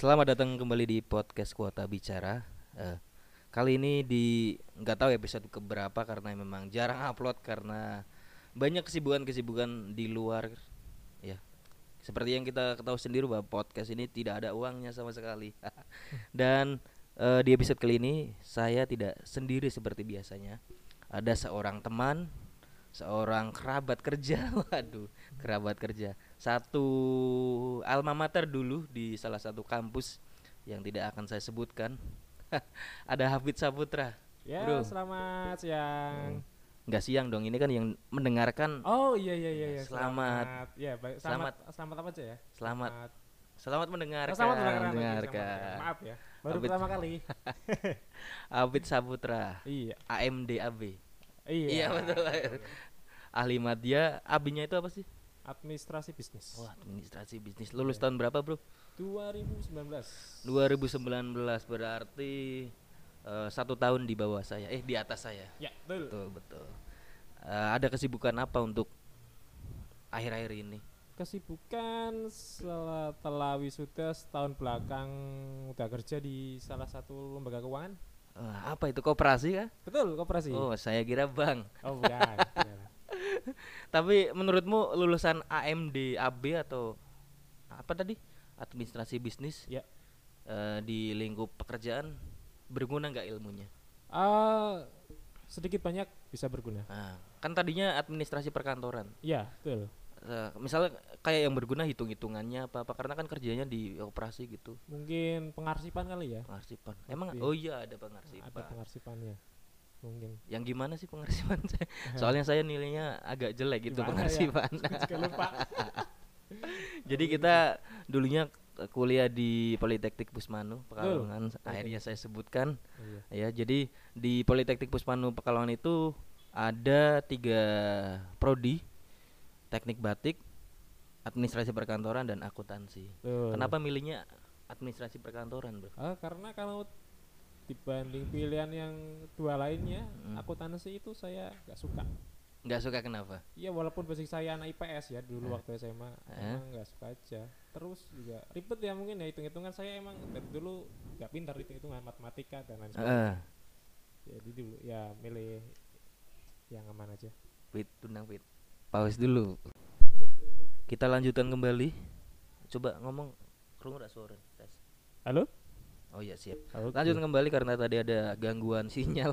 Selamat datang kembali di podcast Kuota Bicara. Eh, kali ini di nggak tahu episode keberapa karena memang jarang upload karena banyak kesibukan-kesibukan di luar ya. Seperti yang kita ketahui sendiri bahwa podcast ini tidak ada uangnya sama sekali. Dan eh, di episode kali ini saya tidak sendiri seperti biasanya. Ada seorang teman, seorang kerabat kerja, waduh, kerabat kerja. Satu alma mater dulu di salah satu kampus yang tidak akan saya sebutkan. ada Hafid Saputra. Ya, Bro. selamat siang. Nggak siang dong, ini kan yang mendengarkan Oh iya iya iya. iya. Selamat. Ya baik. Selamat. Selamat apa aja ya? selamat selamat mendengarkan. Oh, selamat mendengarkan. mendengarkan. Maaf ya. Baru Hafid. pertama kali. Hafid Saputra, iya. AMD AB. Iya. Iya, betul. Ahli media, AB-nya itu apa sih? Administrasi bisnis. Oh, administrasi bisnis. Lulus tahun berapa, Bro? 2019. 2019 berarti eh, satu tahun di bawah saya eh di atas saya Ya, betul. betul betul Eh, ada kesibukan apa untuk akhir-akhir ini Kesibukan setelah wisuda setahun belakang udah kerja di salah satu lembaga keuangan. Eh, apa itu koperasi kah Betul, koperasi. oh saya kira bank Oh, bukan. Tapi menurutmu lulusan AMD AB atau apa tadi administrasi bisnis Ya. eh, di lingkup pekerjaan berguna nggak ilmunya Ah, sedikit banyak bisa berguna. nah, kan tadinya administrasi perkantoran Iya, betul. Eh, misalnya kayak yang berguna hitung-hitungannya apa apa karena kan kerjanya di operasi gitu Mungkin pengarsipan kali ya. pengarsipan emang Lebih. oh iya ada pengarsipan Ada pengarsipannya. Mungkin. yang gimana sih pengarsipan soalnya saya nilainya agak jelek gitu Gimana ya? pengarsipan Saya juga lupa. jadi kita dulunya kuliah di Politeknik Pusmanu Pekalongan akhirnya saya sebutkan Iya. ya jadi di Politeknik Pusmanu Pekalongan itu ada tiga prodi teknik batik administrasi perkantoran dan akuntansi Betul. kenapa milihnya administrasi perkantoran bro Ah, karena kalau dibanding pilihan yang dua lainnya, Mm. akuntansi itu saya nggak suka. nggak suka kenapa Iya walaupun basic saya anak IPS ya dulu Eh. waktu SMA, Eh. emang nggak suka aja. Terus juga ribet ya mungkin ya hitung-hitungan saya emang dari dulu nggak pintar hitung-hitungan matematika dan lain sebagainya. Eh, Jadi dulu ya milih yang aman aja. Fit, tundang Fit. Pause dulu. Kita lanjutkan kembali. Coba ngomong kerungu suara? Tes. Halo? Oh iya siap. Oke. Lanjutkan kembali karena tadi ada gangguan sinyal.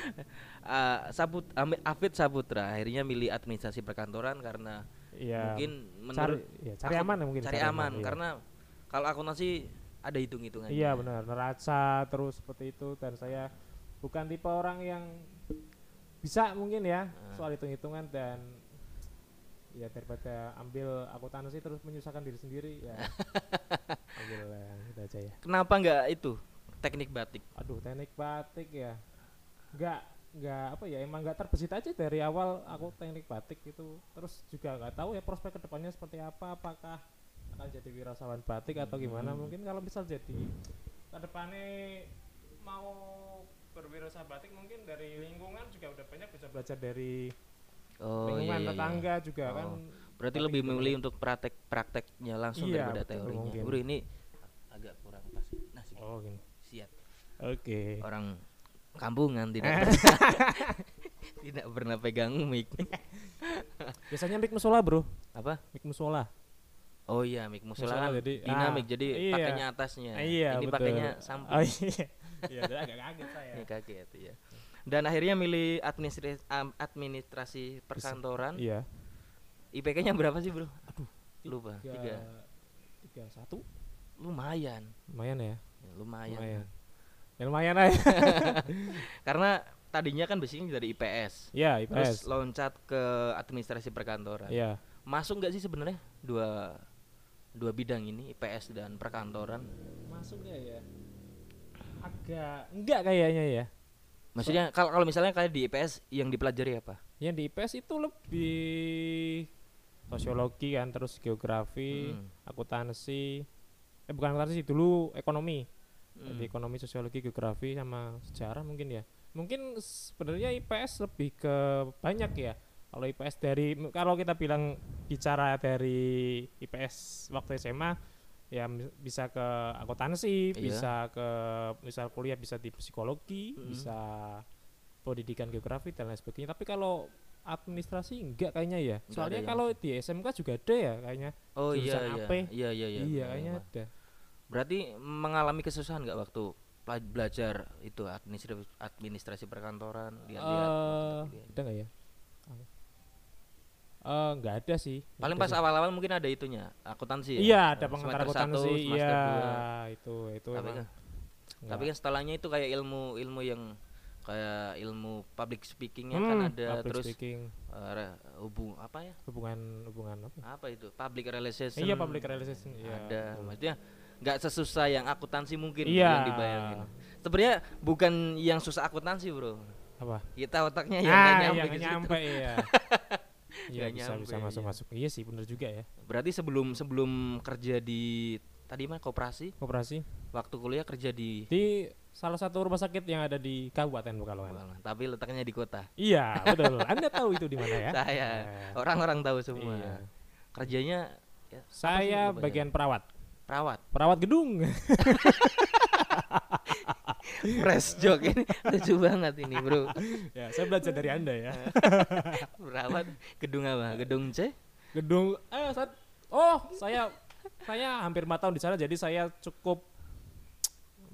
Sabut Ami- Afid Saputra akhirnya milih administrasi perkantoran karena Iya. mungkin cari, menurut ya, cari aman ya mungkin. cari aman iya. karena kalau akuntansi ada hitung-hitungannya. Iya benar, neraca terus seperti itu dan saya bukan tipe orang yang bisa mungkin ya Ah. soal hitung-hitungan dan ya daripada ambil akuntansi terus menyusahkan diri sendiri ya ambil yang itu aja ya. Kenapa nggak itu teknik batik? Aduh teknik batik ya, nggak nggak apa ya emang nggak terbesit aja dari awal aku teknik batik itu terus juga nggak tahu ya prospek ke depannya seperti apa apakah akan jadi wirasawan batik atau gimana Hmm. mungkin kalau misal jadi ke depannya mau berwirausaha batik mungkin dari lingkungan juga udah banyak bisa belajar dari Oh lingkungan iya, iya, iya. tetangga juga Oh, kan Berarti lebih gitu. memilih untuk praktek prakteknya langsung Iya, daripada betul, teorinya. mungkin. Bro ini agak kurang pas. Nah, sip. oh gini siap. oke Orang kampungan tidak pernah, tidak pernah pegang mic. biasanya mic musola bro Apa? mic musola Oh iya, mic musola kan jadi, dinamik. ah, jadi iya. pakainya atasnya. iya Ini betul. pakainya samping. oh iya iya agak kaget saya Ini kaget ya. Dan akhirnya milih administrasi administrasi perkantoran. iya IPK-nya berapa sih, Bro? Aduh, Lupa. tiga Tiga. tiga satu Lumayan. lumayan ya Ya, lumayan. lumayan ya lumayan aja Karena tadinya kan basicnya dari IPS. ya Terus IPS loncat ke administrasi perkantoran. ya Masuk nggak sih sebenarnya dua dua bidang ini IPS dan perkantoran? masuk nggak ya agak enggak kayaknya ya Maksudnya kalau kalau misalnya kayak di IPS yang dipelajari apa? yang di IPS itu lebih sosiologi kan terus geografi Hmm. akuntansi eh bukan akuntansi dulu ekonomi Hmm. Jadi ekonomi sosiologi geografi sama sejarah mungkin ya mungkin sebenarnya IPS lebih ke banyak ya kalau IPS dari kalau kita bilang bicara dari IPS waktu SMA ya bisa ke akuntansi, Iya. bisa ke misal kuliah bisa di psikologi, Mm. bisa pendidikan geografi dan lain sebagainya. Tapi kalau administrasi enggak kayaknya ya. Enggak Soalnya yang- kalau di SMK juga ada ya kayaknya. Oh iya iya. AP. Iya iya iya. Iya, kayaknya Bang. ada. Berarti mengalami kesusahan nggak waktu belajar itu administrasi administrasi perkantoran lihat-lihat kuliah. ada nggak ya? Eh, nggak ada sih. Paling ada pas awal-awal mungkin ada itunya akuntansi ya. Iya, ada pengantar akuntansi. Iya, itu itu Tapi emang kan, tapi kan setelahnya itu kayak ilmu ilmu yang kayak ilmu public speakingnya kan Hmm, ada public terus speaking, eh, re- hubung apa ya hubungan hubungan apa? apa itu public relations Iya, public relation, iya, ada betul. maksudnya nggak sesusah yang akuntansi mungkin Iya. yang dibayangin sebenarnya bukan yang susah akuntansi bro Apa? kita otaknya yang ah, nyampe yang ke situ. nyampe iya. Iya bisa bisa nyampe, masuk iya. masuk. Iya sih bener juga ya. berarti sebelum sebelum kerja di tadi mana koperasi Koperasi waktu kuliah kerja di di salah satu rumah sakit yang ada di Kabupaten Pekalongan. Tapi letaknya di kota Iya, betul. Anda tahu itu di mana ya? saya Eh, orang-orang tahu semua Iya. kerjanya ya, Saya bagian perawat. perawat Perawat gedung. fresh joke ini lucu banget ini bro ya, saya belajar dari Anda ya. perawat gedung apa gedung C gedung eh saat oh saya saya hampir 4 tahun di sana jadi saya cukup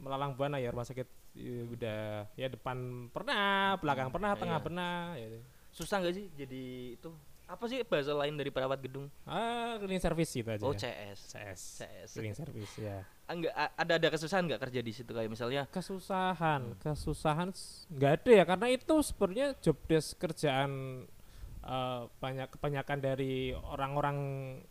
melalang buana ya rumah sakit eh, udah ya depan pernah belakang pernah Iya. tengah pernah ya. susah nggak sih jadi itu apa sih bahasa lain dari perawat gedung? Ah cleaning service gitu aja oh ya. CS CS CS cleaning service ya. Enggak ada ada kesusahan nggak kerja di situ? Kayak misalnya kesusahan Hmm. kesusahan s- nggak ada ya. Karena itu sebenarnya job desk kerjaan eh, banyak kebanyakan dari orang-orang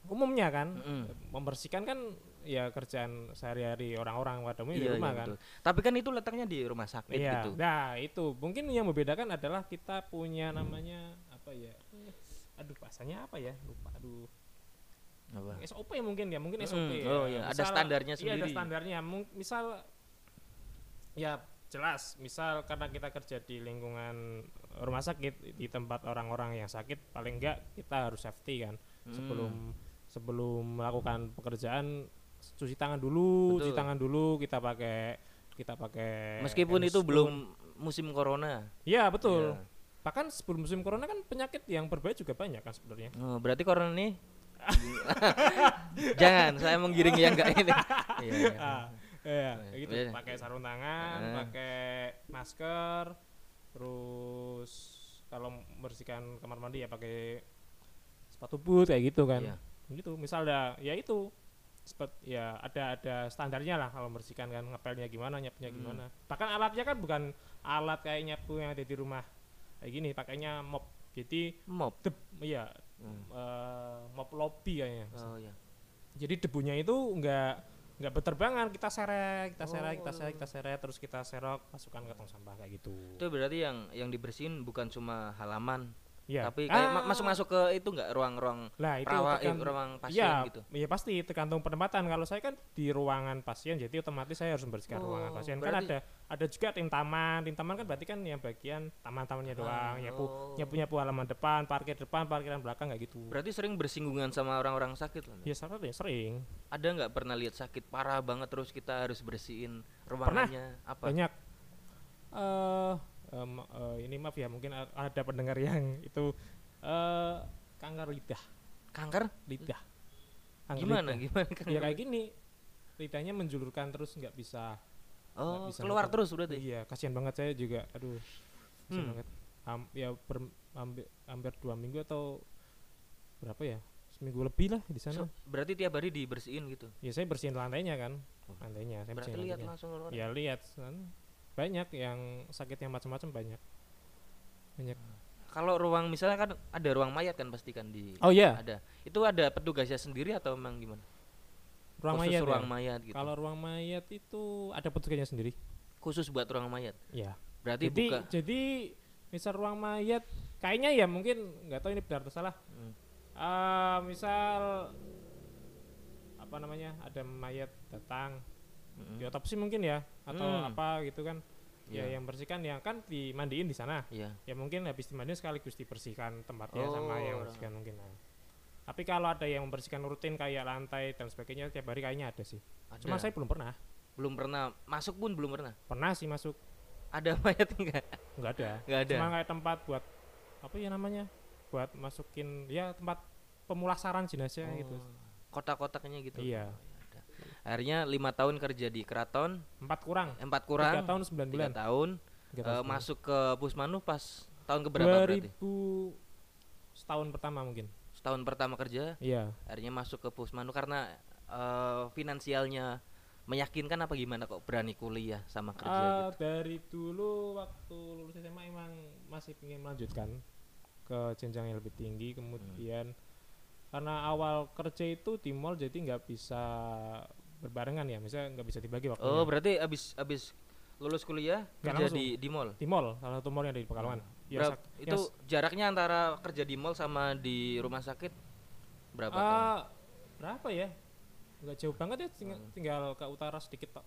umumnya kan. Mm-mm. membersihkan kan ya kerjaan sehari-hari orang-orang pada umumnya di Iya, rumah iya, kan. betul. tapi kan itu letaknya di rumah sakit Iya, gitu. Nah itu. Mungkin yang membedakan adalah kita punya namanya apa ya? Aduh bahasanya apa ya? Lupa. Aduh apa SOP mungkin ya, mungkin SOP. ya. oh iya, ada standarnya Iya ada sendiri. standarnya. Mung- misal ya jelas, misal karena kita kerja di lingkungan rumah sakit di tempat orang-orang yang sakit, paling enggak kita harus safety kan sebelum Hmm. sebelum melakukan pekerjaan cuci tangan dulu, cuci Betul. tangan dulu, kita pakai kita pakai meskipun itu belum musim corona Iya betul. Iya. Bahkan sebelum musim corona kan penyakit yang berbahaya juga banyak kan sebenarnya. Oh, berarti corona ini jangan saya menggiring yang enggak ini iya, iya. Ah, iya, kayak gitu. iya. Pakai sarung tangan, Ah. pakai masker, terus kalau membersihkan kamar mandi ya pakai sepatu boot kayak gitu kan. Iya. Gitu. Misal ada ya itu seperti ya ada ada standarnya lah kalau membersihkan kan ngepelnya gimana, nyapunya Hmm. gimana. Bahkan alatnya kan bukan alat kayak nyapu yang ada di rumah kayak gini, pakainya mop. Jadi mop deb, iya Hmm. eh, mop lobby kayaknya. oh ya Jadi debunya itu enggak nggak berterbangan, kita seret, kita seret, kita Oh. seret, kita seret, terus kita serok, masukkan ke tong sampah kayak gitu. itu berarti yang yang dibersihin bukan cuma halaman Iya. tapi kayak Ah, ma- masuk-masuk ke itu enggak ruang-ruang Lah itu perawat eh, ruang pasien Iya, gitu iya pasti tergantung penempatan. Kalau saya kan di ruangan pasien, jadi otomatis saya harus membersihkan Oh, ruangan pasien. Kan berarti- ada ada juga tim taman, tim taman kan berarti kan yang bagian taman-tamannya doang, nyapu oh. nyapu nyapu halaman depan, parkir depan, parkiran belakang kayak gitu. berarti sering bersinggungan sama orang-orang sakit lah Ya sering, sering. ada nggak pernah lihat sakit parah banget terus kita harus bersihin ruangannya apa banyak eh em, eh, ini maaf ya mungkin ada pendengar yang itu eh kanker lidah kanker lidah Kanker gimana lidah. gimana kanker? ya kayak gini lidahnya menjulurkan terus nggak bisa oh bisa keluar nutup. terus berarti iya kasihan banget saya juga aduh kasihan Hmm. banget Ham- ya ber- hampir, hampir dua minggu atau berapa ya seminggu lebih lah di sana So, berarti tiap hari dibersihin gitu ya saya bersihin lantainya kan Oh. lantainya saya berarti lihat lantainya. langsung keluar ya lihat kan. Banyak yang sakit yang macam-macam banyak. Banyak. Kalau ruang misalnya kan ada ruang mayat kan pasti kan di oh iya. ada. Itu ada petugasnya sendiri atau emang gimana? Ruang khusus mayat ya? ruang mayat gitu. Kalau ruang mayat itu ada petugasnya sendiri. Khusus buat ruang mayat? Ya berarti jadi buka. jadi misal ruang mayat kayaknya ya mungkin nggak tahu ini benar atau salah. Hmm. Eh, misal apa namanya ada mayat datang Mm-mm. diotopsi mungkin ya atau Hmm. apa gitu kan ya Iya. yang bersihkan yang kan dimandiin di sana iya ya mungkin habis dimandiin sekaligus dibersihkan tempatnya sama Oh, yang orang- bersihkan mungkin nah. Tapi kalau ada yang membersihkan rutin kayak lantai dan sebagainya tiap hari kayaknya ada sih. Ada. Cuma saya belum pernah. belum pernah masuk pun belum pernah. Pernah sih masuk, Ada mayat enggak? nggak ada. Enggak ada. Cuma kayak tempat buat apa ya namanya? Buat masukin ya tempat pemulasaran jenazah gitu. Oh, Kotak-kotaknya gitu. Iya. Akhirnya lima tahun kerja di keraton, Empat kurang. empat Tiga kurang, tahun sembilan tiga bulan. tahun, Tiga tahun sembilan. masuk ke Pusmanu pas tahun keberapa berarti? 2000 setahun pertama mungkin. Setahun pertama kerja, Iya. akhirnya masuk ke Pusmanu karena eh, finansialnya meyakinkan apa gimana kok berani kuliah sama kerja Ah, gitu. dari dulu waktu lulus SMA emang masih ingin melanjutkan ke jenjang yang lebih tinggi kemudian karena awal kerja itu di mall jadi nggak bisa berbarengan ya misalnya nggak bisa dibagi waktunya Oh, berarti abis abis lulus kuliah Nggak kerja langsung. di di mall. di mall salah satu mall yang ada di Pekalongan ya, Berap- itu ya, jaraknya antara kerja di mall sama di rumah sakit berapa ah, berapa ya nggak jauh banget ya tinggal, tinggal ke utara sedikit tok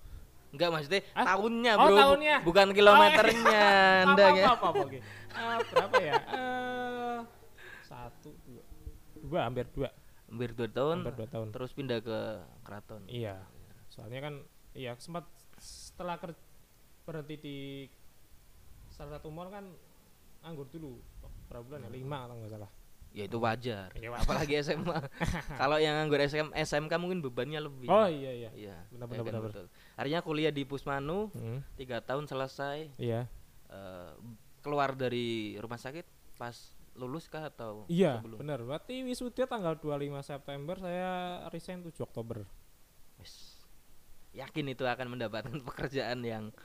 Enggak maksudnya Ah? tahunnya Oh, bro, bu- tahunnya. bukan kilometernya, anda apa, ya. apa, apa, oke. Ah, berapa ya Eh, satu dua dua hampir dua Hampir dua tahun, hampir dua tahun terus pindah ke keraton. Iya, soalnya kan iya sempat setelah ker- berhenti di salah satu mall kan anggur dulu berapa bulan ya lima kalau nggak salah. Ya itu wajar. Wajar. Apalagi SMA. Kalau yang nganggur SM, SMK mungkin bebannya lebih. Oh iya iya. Iya. Benar, ya benar, kan, benar. Akhirnya kuliah di Pusmanu Hmm, tiga tahun selesai. iya. eh, keluar dari rumah sakit pas lulus kah atau Iya, sebelum? benar. Berarti wisuda tanggal 25 September saya resign 7 Oktober. Yakin itu akan mendapatkan pekerjaan yang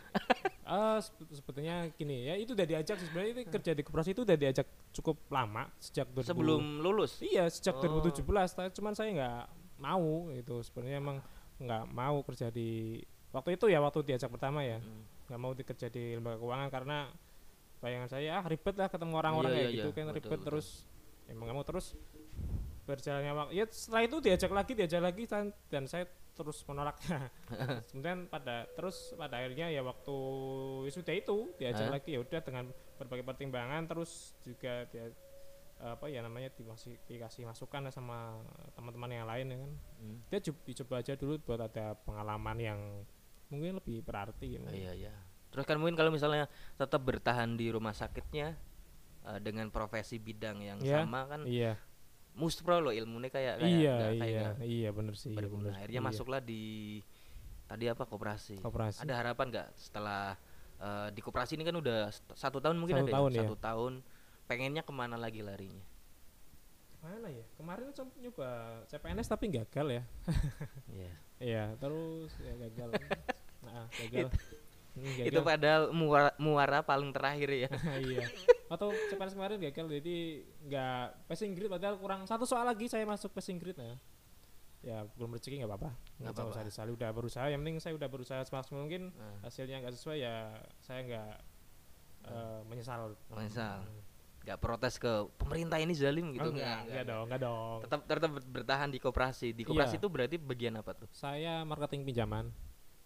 Ah, sebe- sebetulnya gini ya, itu udah diajak sih. sebenarnya itu kerja di koperasi itu udah diajak cukup lama sejak 2000 sebelum lulus. Iya sejak Oh. 2017, tapi cuman saya nggak mau itu sebenarnya emang nggak mau kerja di waktu itu ya waktu diajak pertama ya Hmm. nggak mau kerja di lembaga keuangan karena bayangan saya ah ribet lah ketemu orang-orang Iya, kayak iya, gitu iya, kan betul, ribet betul. terus emang nggak mau terus berjalannya waktu ya setelah itu diajak lagi diajak lagi dan, dan saya terus menolaknya kemudian pada terus pada akhirnya ya waktu wisuda itu diajak lagi ya udah dengan berbagai pertimbangan terus juga dia apa ya namanya dikasih dikasih masukan sama teman-teman yang lain ya kan Hmm. dia coba, aja dulu buat ada pengalaman yang mungkin lebih berarti Oh, iya iya. Terus kan mungkin kalau misalnya tetap bertahan di rumah sakitnya eh, dengan profesi bidang yang Iya, sama kan iya muspro loh ilmunya kayak kayak iya nggak- kayak iya iya bener sih berguna. bener. Akhirnya Iya. masuklah di tadi apa koperasi. Koperasi. Ada harapan nggak setelah eh, di koperasi ini kan udah satu tahun mungkin Satu ada ya? tahun, ya. satu tahun pengennya ke mana lagi larinya? mana ya kemarin tuh coba nyoba CPNS tapi gagal ya Iya. iya terus ya gagal nah gagal Hmm, Itu gagal. padahal muara, muara paling terakhir ya. iya atau CPNS kemarin gagal jadi nggak passing grade padahal kurang satu soal lagi saya masuk passing grade ya ya belum rezeki nggak apa-apa Nggak apa-apa. disali udah berusaha yang penting saya udah berusaha semaksimal mungkin Nah, hasilnya nggak sesuai ya saya nggak eh, menyesal Menyesal. Hmm. nggak protes ke pemerintah ini zalim gitu Oh, enggak, enggak dong enggak dong Tetap tetap ber- bertahan di koperasi. Di koperasi Iya. itu berarti bagian apa tuh? saya marketing pinjaman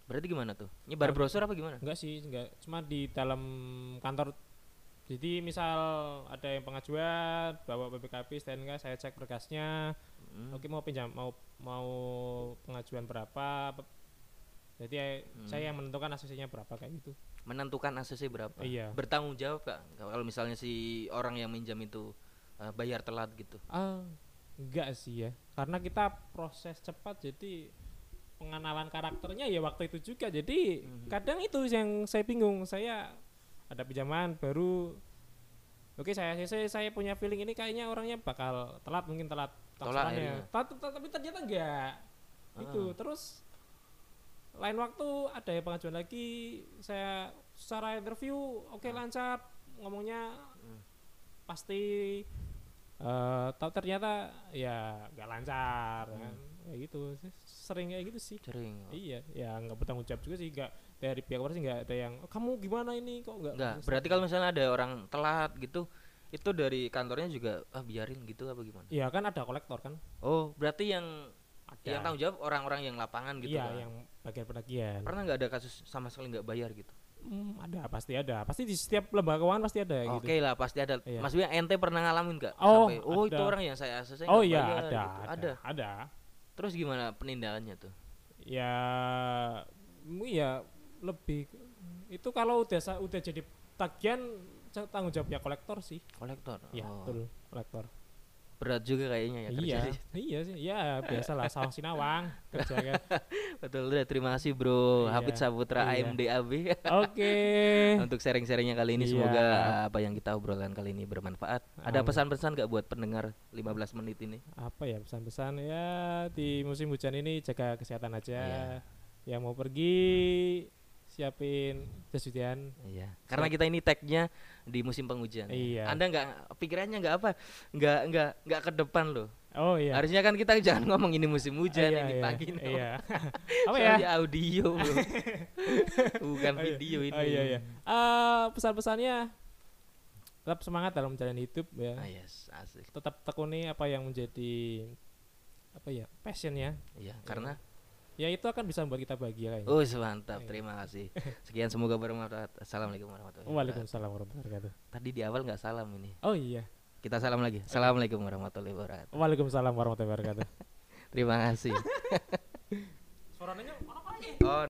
Berarti gimana tuh? Nyebar brosur apa gimana? enggak sih enggak cuma di dalam kantor jadi misal ada yang pengajuan bawa BPKB STNK saya cek berkasnya Hmm. oke mau pinjam mau mau pengajuan berapa jadi eh, Hmm. saya yang menentukan asosiasinya berapa kayak gitu Menentukan ACC berapa? Iya. Bertanggung jawab gak? Kalau misalnya si orang yang minjam itu eh, bayar telat gitu. ah enggak sih ya karena kita proses cepat jadi pengenalan karakternya ya waktu itu juga jadi Mhm. kadang itu yang saya bingung saya ada pinjaman baru oke saya saya saya punya feeling ini kayaknya orangnya bakal telat mungkin telat Tolak. Ta- ta- tapi ternyata enggak itu Ah. terus lain waktu ada yang pengajuan lagi saya secara interview oke lancar ngomongnya Hmm. pasti tapi ternyata ya nggak lancar Hmm. kan kayak gitu sering kayak gitu sih Sering. iya ya nggak bertanggung jawab juga sih nggak dari pihak koperasi nggak ada yang "Oh, kamu gimana ini kok nggak Enggak, bisa?" berarti kalau misalnya ada orang telat gitu, itu dari kantornya juga ah biarin gitu apa gimana? Iya kan ada kolektor kan Oh, berarti yang ada yang tanggung jawab orang-orang yang lapangan gitu iya kan. yang bagian penagihan Pernah nggak ada kasus sama sekali nggak bayar gitu? Hmm, ada pasti ada. Pasti di setiap lembaga keuangan pasti ada Oke gitu. lah pasti ada. Iya. Bia ente pernah ngalamin nggak? Oh, Sampai, oh itu orang yang saya saya Oh nggak iya bayar," ada, gitu. ada, ada. ada. Terus gimana penindakannya tuh? Ya, ya lebih itu kalau udah udah jadi tagihan tanggung jawab ya kolektor sih. Kolektor. Iya, Oh, betul, kolektor. Berat juga kayaknya ya kerja iya, sih. iya sih. Ya, biasalah sawah sinawang kerja kan. Betul udah terima kasih Bro Iya, Hafid Saputra iya. AMDAB Oke. untuk sharing-sharingnya kali ini Iya. semoga apa yang kita obrolkan kali ini bermanfaat. Ada pesan-pesan gak buat pendengar 15 menit ini? Apa ya pesan-pesan ya di musim hujan ini jaga kesehatan aja. Iya. Yang mau pergi siapin jas hujan. Iya. Karena kita ini tagnya di musim penghujan. Iya. Anda nggak pikirannya nggak apa? Nggak nggak nggak ke depan loh. Oh iya. Harusnya kan kita jangan ngomong ini musim hujan, Iya, ini iya, pagi. no. Iya. Apa ya? Audio, bro. Bukan Oh, iya. video ini. Oh iya iya. Eh, pesan-pesannya tetap semangat dalam menjalani hidup ya. Ah, yes, asik. Tetap tekuni apa yang menjadi apa ya passionnya. Iya, karena Ya itu akan bisa membuat kita bahagia kayaknya. Oh, mantap. Iya. Terima kasih. Sekian semoga bermanfaat. Assalamualaikum warahmatullahi wabarakatuh. Waalaikumsalam warahmatullahi wabarakatuh. Tadi di awal nggak salam ini. Oh iya. Kita salam lagi. Assalamualaikum warahmatullahi wabarakatuh. Waalaikumsalam warahmatullahi wabarakatuh. Terima kasih. Suaranya Oh,